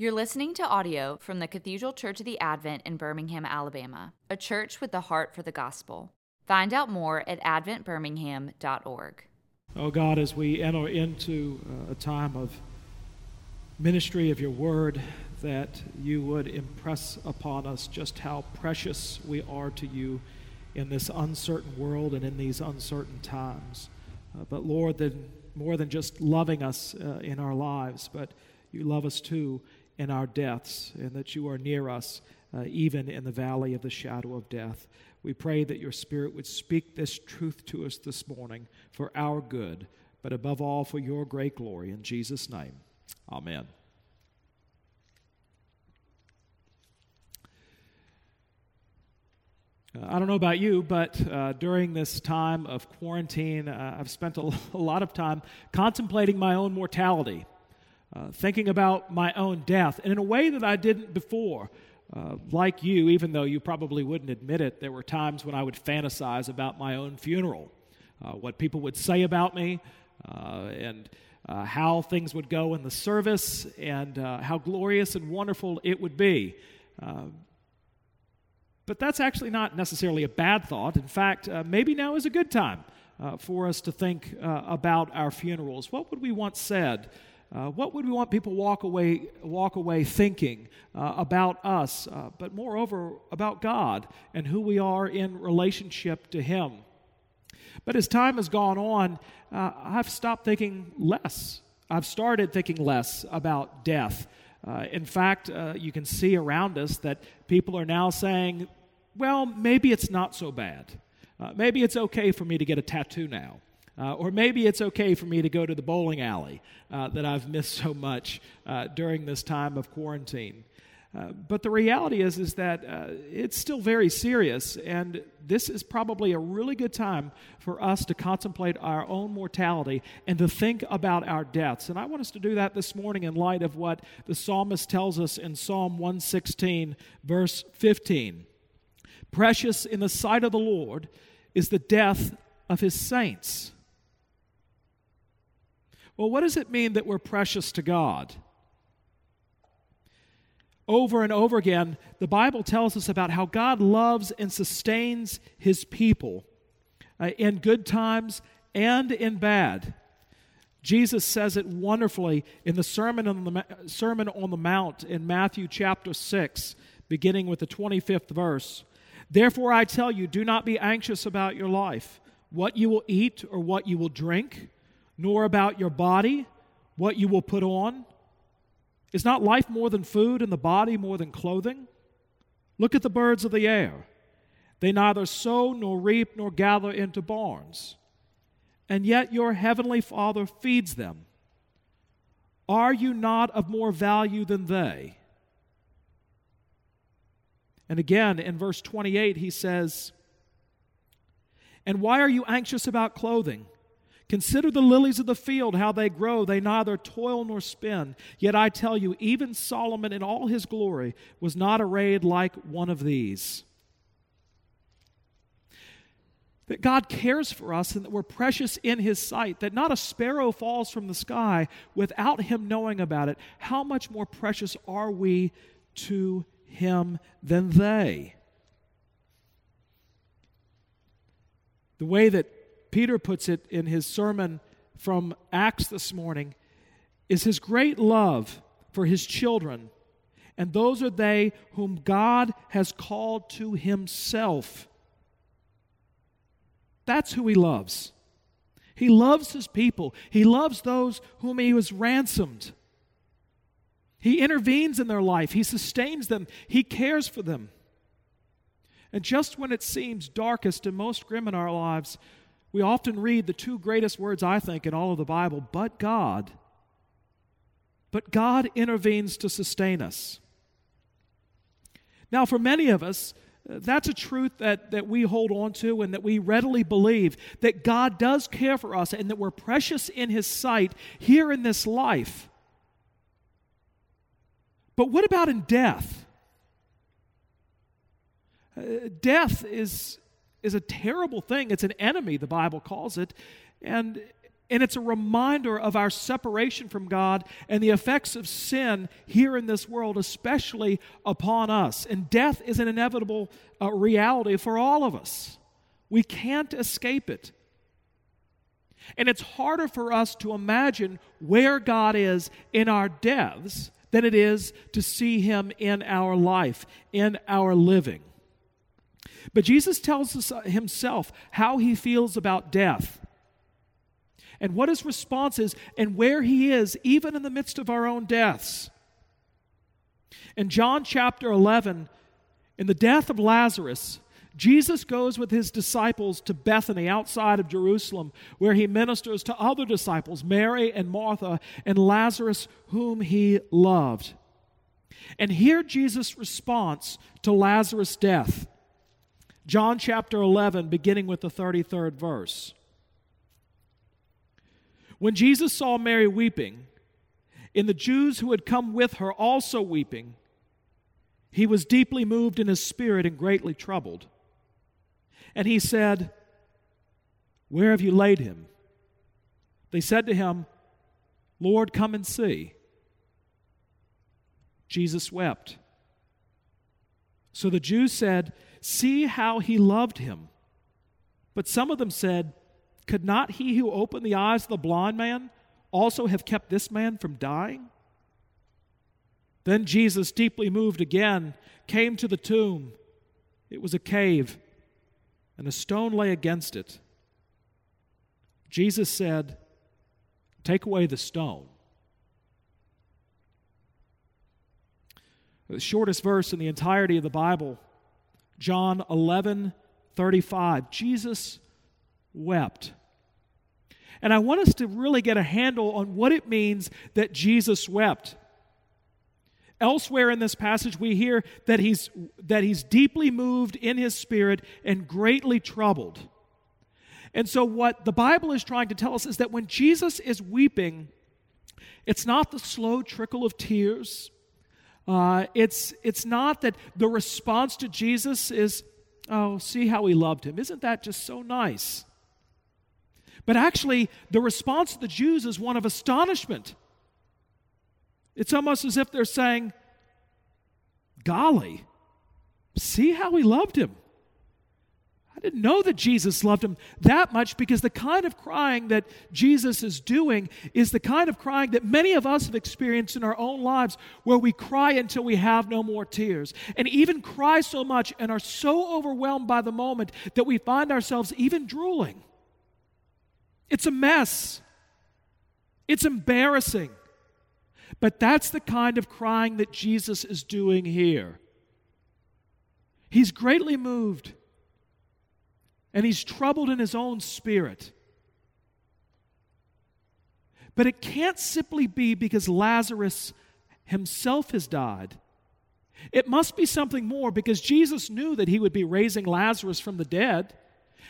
You're listening to audio from the Cathedral Church of the Advent in Birmingham, Alabama, a church with the heart for the gospel. Find out more at adventbirmingham.org. Oh God, as we enter into uh, a time of ministry of your word, that you would impress upon us just how precious we are to you in this uncertain world and in these uncertain times. Uh, but Lord, that more than just loving us uh, in our lives, but you love us too in our deaths, and that you are near us uh, even in the valley of the shadow of death. We pray that your Spirit would speak this truth to us this morning for our good, but above all for your great glory. In Jesus' name, amen. Uh, I don't know about you, but uh, during this time of quarantine, uh, I've spent a, a lot of time contemplating my own mortality uh, thinking about my own death, and in a way that I didn't before. Uh, like you, even though you probably wouldn't admit it, there were times when I would fantasize about my own funeral, uh, what people would say about me, uh, and uh, how things would go in the service, and how glorious and wonderful it would be. but that's actually not necessarily a bad thought. In fact, maybe now is a good time for us to think about our funerals. What would we once said? Uh, what would we want people walk away walk away thinking uh, about us, uh, but moreover about God and who we are in relationship to Him? But as time has gone on, uh, I've stopped thinking less. I've started thinking less about death. Uh, in fact, uh, you can see around us that people are now saying, "Well, maybe it's not so bad. maybe it's okay for me to get a tattoo now." Uh, or maybe it's okay for me to go to the bowling alley uh, that I've missed so much uh, during this time of quarantine. Uh, but the reality is, is that uh, it's still very serious, and this is probably a really good time for us to contemplate our own mortality and to think about our deaths. And I want us to do that this morning in light of what the psalmist tells us in Psalm 116, verse 15. Precious in the sight of the Lord is the death of his saints. Well, what does it mean that we're precious to God? Over and over again, the Bible tells us about how God loves and sustains his people uh, in good times and in bad. Jesus says it wonderfully in the Sermon on the, Sermon on the Mount in Matthew chapter 6, beginning with the 25th verse. Therefore, I tell you, do not be anxious about your life, what you will eat or what you will drink nor about your body, what you will put on? Is not life more than food and the body more than clothing? Look at the birds of the air. They neither sow nor reap nor gather into barns, and yet your heavenly Father feeds them. Are you not of more value than they? And again, in verse 28, he says, And why are you anxious about clothing? Consider the lilies of the field, how they grow. They neither toil nor spin. Yet I tell you, even Solomon in all his glory was not arrayed like one of these. That God cares for us and that we're precious in his sight, that not a sparrow falls from the sky without him knowing about it. How much more precious are we to him than they? The way that Peter puts it in his sermon from Acts this morning, is his great love for his children. And those are they whom God has called to himself. That's who he loves. He loves his people, he loves those whom he has ransomed. He intervenes in their life, he sustains them, he cares for them. And just when it seems darkest and most grim in our lives, we often read the two greatest words, I think, in all of the Bible, but God. But God intervenes to sustain us. Now, for many of us, that's a truth that, that we hold on to and that we readily believe that God does care for us and that we're precious in His sight here in this life. But what about in death? Uh, death is is a terrible thing. It's an enemy, the Bible calls it. And And it's a reminder of our separation from God and the effects of sin here in this world, especially upon us. And death is an inevitable uh, reality for all of us. We can't escape it. And it's harder for us to imagine where God is in our deaths than it is to see Him in our life, in our living. But Jesus tells us uh, Himself how He feels about death and what his response is and where he is, even in the midst of our own deaths. In John chapter 11, in the death of Lazarus, Jesus goes with his disciples to Bethany outside of Jerusalem, where he ministers to other disciples, Mary and Martha, and Lazarus, whom he loved. And hear Jesus' response to Lazarus' death. John chapter 11, beginning with the 33rd verse. When Jesus saw Mary weeping, and the Jews who had come with her also weeping, he was deeply moved in his spirit and greatly troubled. And he said, Where have you laid him? They said to him, Lord, come and see. Jesus wept. So the Jews said, See how he loved him. But some of them said, could not he who opened the eyes of the blind man also have kept this man from dying? Then Jesus, deeply moved again, came to the tomb. It was a cave, and a stone lay against it. Jesus said, Take away the stone. The shortest verse in the entirety of the Bible, John 11 35. Jesus wept. And I want us to really get a handle on what it means that Jesus wept. Elsewhere in this passage, we hear that he's, that he's deeply moved in his spirit and greatly troubled. And so, what the Bible is trying to tell us is that when Jesus is weeping, it's not the slow trickle of tears. Uh, it's, it's not that the response to Jesus is, oh, see how he loved him. Isn't that just so nice? But actually, the response of the Jews is one of astonishment. It's almost as if they're saying, Golly, see how he loved him. I didn't know that Jesus loved him that much because the kind of crying that Jesus is doing is the kind of crying that many of us have experienced in our own lives where we cry until we have no more tears and even cry so much and are so overwhelmed by the moment that we find ourselves even drooling. It's a mess. It's embarrassing. But that's the kind of crying that Jesus is doing here. He's greatly moved, and he's troubled in his own spirit. But it can't simply be because Lazarus himself has died. It must be something more because Jesus knew that he would be raising Lazarus from the dead.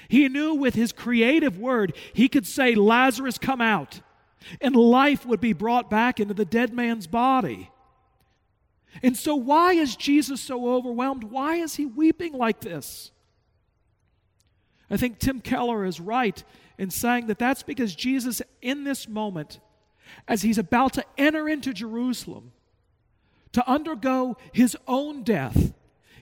He knew with his creative word, he could say, Lazarus, come out, and life would be brought back into the dead man's body. And so, why is Jesus so overwhelmed? Why is he weeping like this? I think Tim Keller is right in saying that that's because Jesus, in this moment, as he's about to enter into Jerusalem to undergo his own death,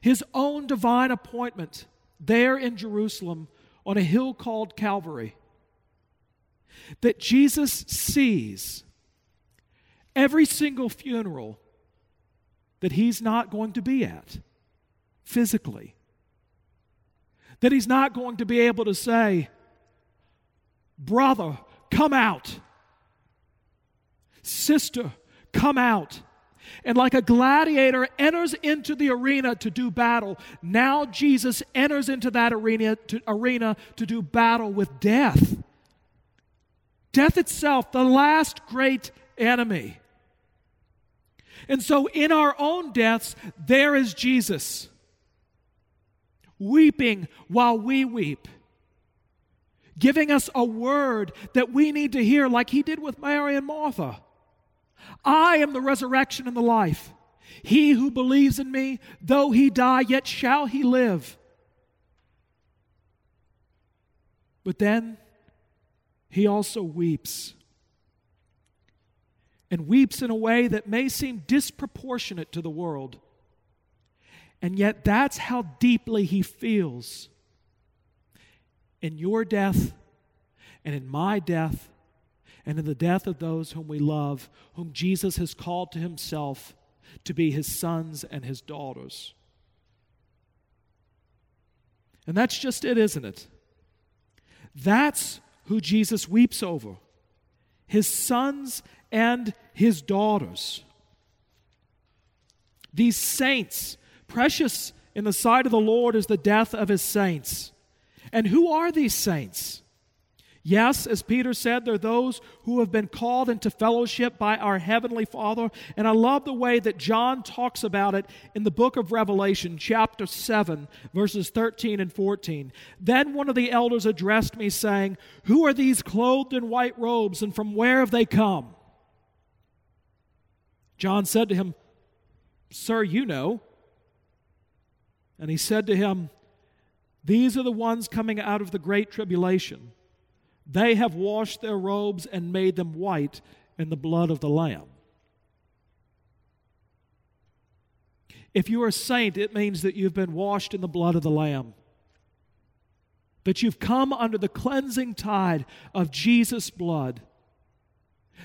his own divine appointment there in Jerusalem, on a hill called Calvary that Jesus sees every single funeral that he's not going to be at physically. That he's not going to be able to say, Brother, come out. Sister, come out and like a gladiator enters into the arena to do battle, now Jesus enters into that arena to, arena to do battle with death. Death itself, the last great enemy. And so, in our own deaths, there is Jesus, weeping while we weep, giving us a word that we need to hear, like he did with Mary and Martha. I am the resurrection and the life. He who believes in me, though he die, yet shall he live. But then he also weeps. And weeps in a way that may seem disproportionate to the world. And yet, that's how deeply he feels. In your death, and in my death, and in the death of those whom we love, whom Jesus has called to himself to be his sons and his daughters. And that's just it, isn't it? That's who Jesus weeps over his sons and his daughters. These saints, precious in the sight of the Lord is the death of his saints. And who are these saints? Yes, as Peter said, they're those who have been called into fellowship by our Heavenly Father. And I love the way that John talks about it in the book of Revelation, chapter 7, verses 13 and 14. Then one of the elders addressed me, saying, Who are these clothed in white robes, and from where have they come? John said to him, Sir, you know. And he said to him, These are the ones coming out of the great tribulation they have washed their robes and made them white in the blood of the Lamb. If you are a saint, it means that you've been washed in the blood of the Lamb. That you've come under the cleansing tide of Jesus' blood.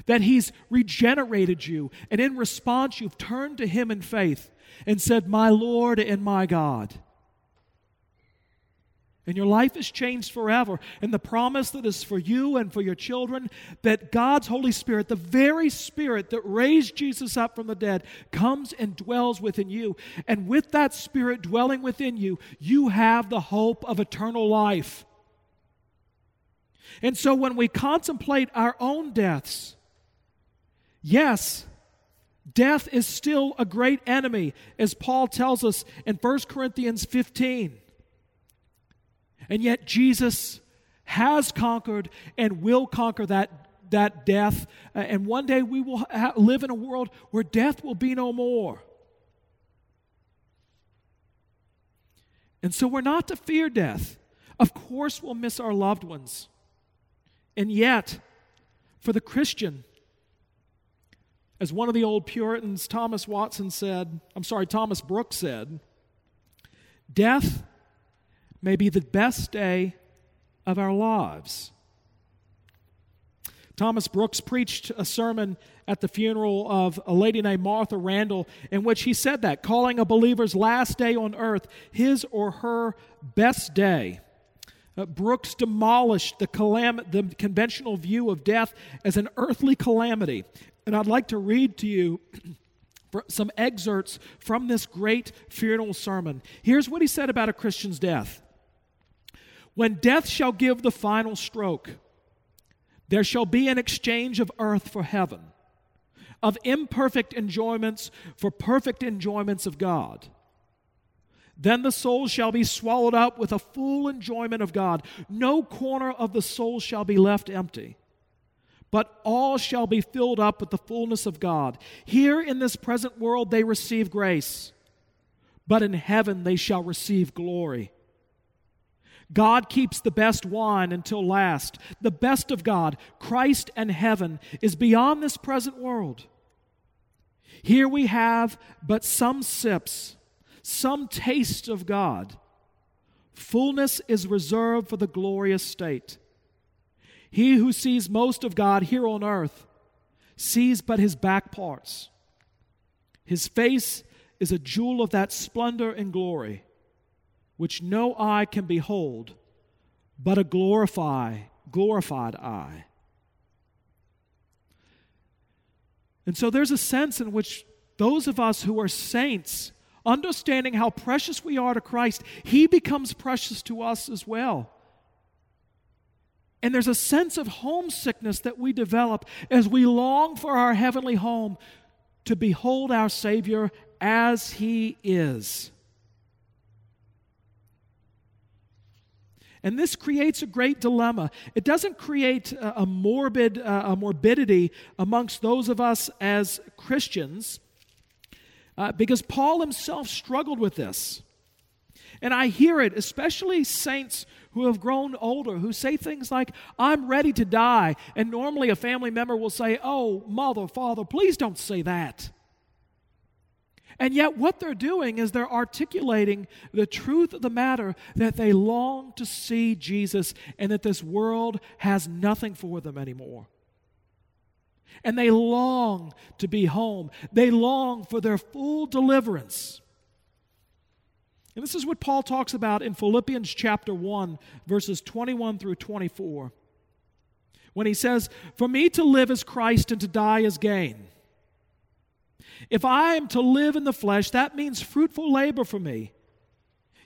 That He's regenerated you, and in response, you've turned to Him in faith and said, My Lord and my God. And your life is changed forever. And the promise that is for you and for your children that God's Holy Spirit, the very Spirit that raised Jesus up from the dead, comes and dwells within you. And with that Spirit dwelling within you, you have the hope of eternal life. And so when we contemplate our own deaths, yes, death is still a great enemy, as Paul tells us in 1 Corinthians 15. And yet, Jesus has conquered and will conquer that, that death. Uh, and one day we will ha- live in a world where death will be no more. And so we're not to fear death. Of course, we'll miss our loved ones. And yet, for the Christian, as one of the old Puritans, Thomas Watson said, I'm sorry, Thomas Brooks said, death may be the best day of our lives. Thomas Brooks preached a sermon at the funeral of a lady named Martha Randall in which he said that, calling a believer's last day on earth his or her best day. Uh, Brooks demolished the, calam- the conventional view of death as an earthly calamity. And I'd like to read to you some excerpts from this great funeral sermon. Here's what he said about a Christian's death when death shall give the final stroke, there shall be an exchange of earth for heaven, of imperfect enjoyments for perfect enjoyments of God. Then the soul shall be swallowed up with a full enjoyment of God. No corner of the soul shall be left empty, but all shall be filled up with the fullness of God. Here in this present world they receive grace, but in heaven they shall receive glory. God keeps the best wine until last. The best of God, Christ and heaven, is beyond this present world. Here we have but some sips, some taste of God. Fullness is reserved for the glorious state. He who sees most of God here on earth sees but his back parts. His face is a jewel of that splendor and glory which no eye can behold, but a glorify, glorified eye. And so there's a sense in which those of us who are saints, understanding how precious we are to Christ, He becomes precious to us as well. And there's a sense of homesickness that we develop as we long for our heavenly home to behold our Savior as He is. And this creates a great dilemma. It doesn't create a, morbid uh, a morbidity amongst those of us as Christians, uh, because Paul himself struggled with this. And I hear it, especially saints who have grown older, who say things like, I'm ready to die. And normally a family member will say, Oh, mother, father, please don't say that. And yet, what they're doing is they're articulating the truth of the matter that they long to see Jesus and that this world has nothing for them anymore. And they long to be home, they long for their full deliverance. And this is what Paul talks about in Philippians chapter 1, verses 21 through 24. When he says, For me to live is Christ and to die is gain. If I am to live in the flesh, that means fruitful labor for me.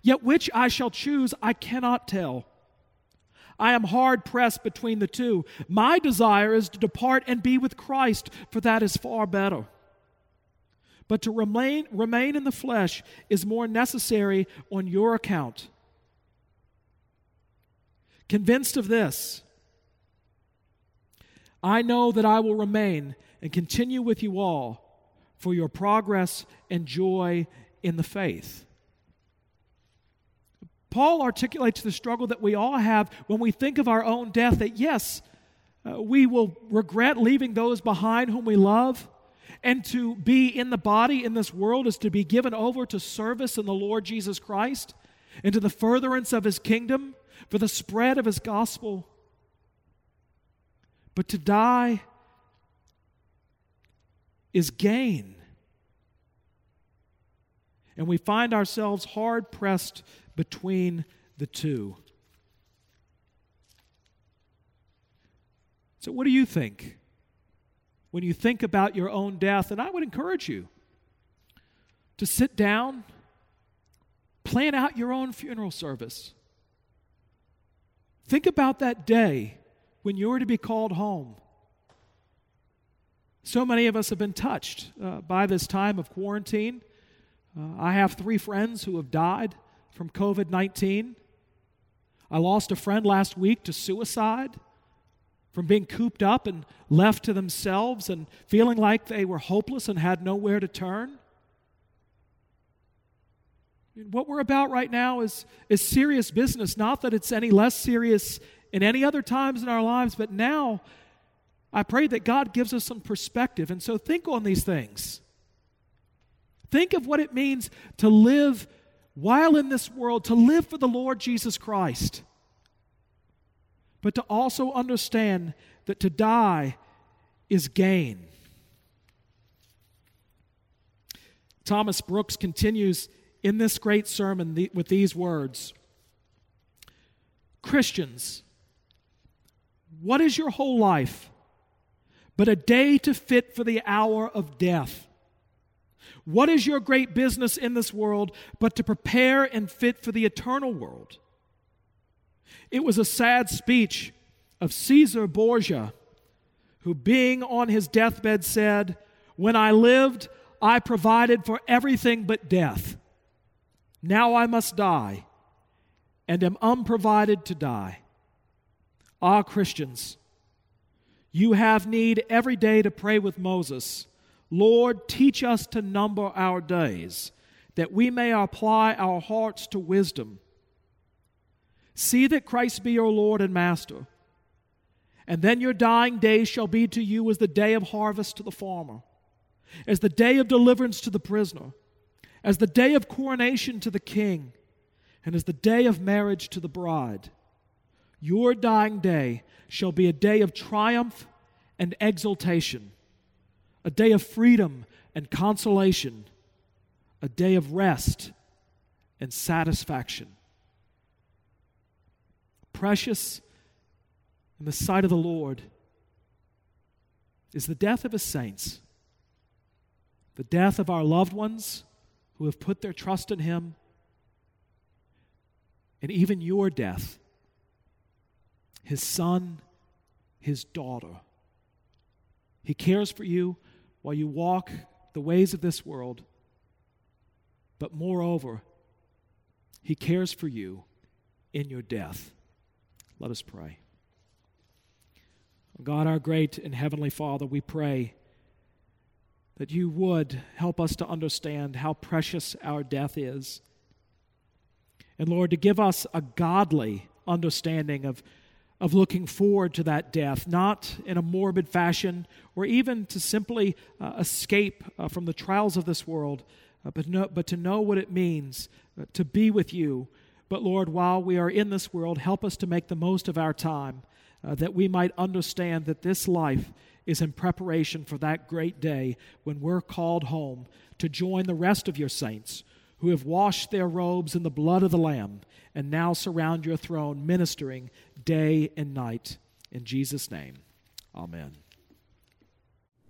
Yet which I shall choose, I cannot tell. I am hard pressed between the two. My desire is to depart and be with Christ, for that is far better. But to remain, remain in the flesh is more necessary on your account. Convinced of this, I know that I will remain and continue with you all for your progress and joy in the faith. Paul articulates the struggle that we all have when we think of our own death that yes, uh, we will regret leaving those behind whom we love. And to be in the body in this world is to be given over to service in the Lord Jesus Christ and to the furtherance of his kingdom for the spread of his gospel. But to die is gain. And we find ourselves hard pressed between the two. So, what do you think when you think about your own death? And I would encourage you to sit down, plan out your own funeral service. Think about that day when you were to be called home. So many of us have been touched uh, by this time of quarantine. Uh, I have three friends who have died from COVID 19. I lost a friend last week to suicide from being cooped up and left to themselves and feeling like they were hopeless and had nowhere to turn. What we're about right now is, is serious business. Not that it's any less serious in any other times in our lives, but now I pray that God gives us some perspective. And so think on these things. Think of what it means to live while in this world, to live for the Lord Jesus Christ, but to also understand that to die is gain. Thomas Brooks continues in this great sermon with these words Christians, what is your whole life? but a day to fit for the hour of death. What is your great business in this world but to prepare and fit for the eternal world? It was a sad speech of Caesar Borgia, who, being on his deathbed, said, When I lived, I provided for everything but death. Now I must die, and am unprovided to die. Ah, Christians, you have need every day to pray with Moses Lord, teach us to number our days, that we may apply our hearts to wisdom. See that Christ be your Lord and Master. And then your dying day shall be to you as the day of harvest to the farmer, as the day of deliverance to the prisoner, as the day of coronation to the king, and as the day of marriage to the bride. Your dying day shall be a day of triumph and exultation, a day of freedom and consolation, a day of rest and satisfaction. Precious in the sight of the Lord is the death of his saints, the death of our loved ones who have put their trust in him, and even your death his son, his daughter. He cares for you while you walk the ways of this world, but moreover, he cares for you in your death. Let us pray. God, our great and heavenly Father, we pray that you would help us to understand how precious our death is And Lord, to give us a godly understanding of, of looking forward to that death, not in a morbid fashion or even to simply uh, escape uh, from the trials of this world, uh, but, no, but to know what it means uh, to be with you. But Lord, while we are in this world, help us to make the most of our time, uh, that we might understand that this life is in preparation for that great day when we're called home to join the rest of your saints who have washed their robes in the blood of the Lamb and now surround your throne, ministering day and night. In Jesus' name, amen.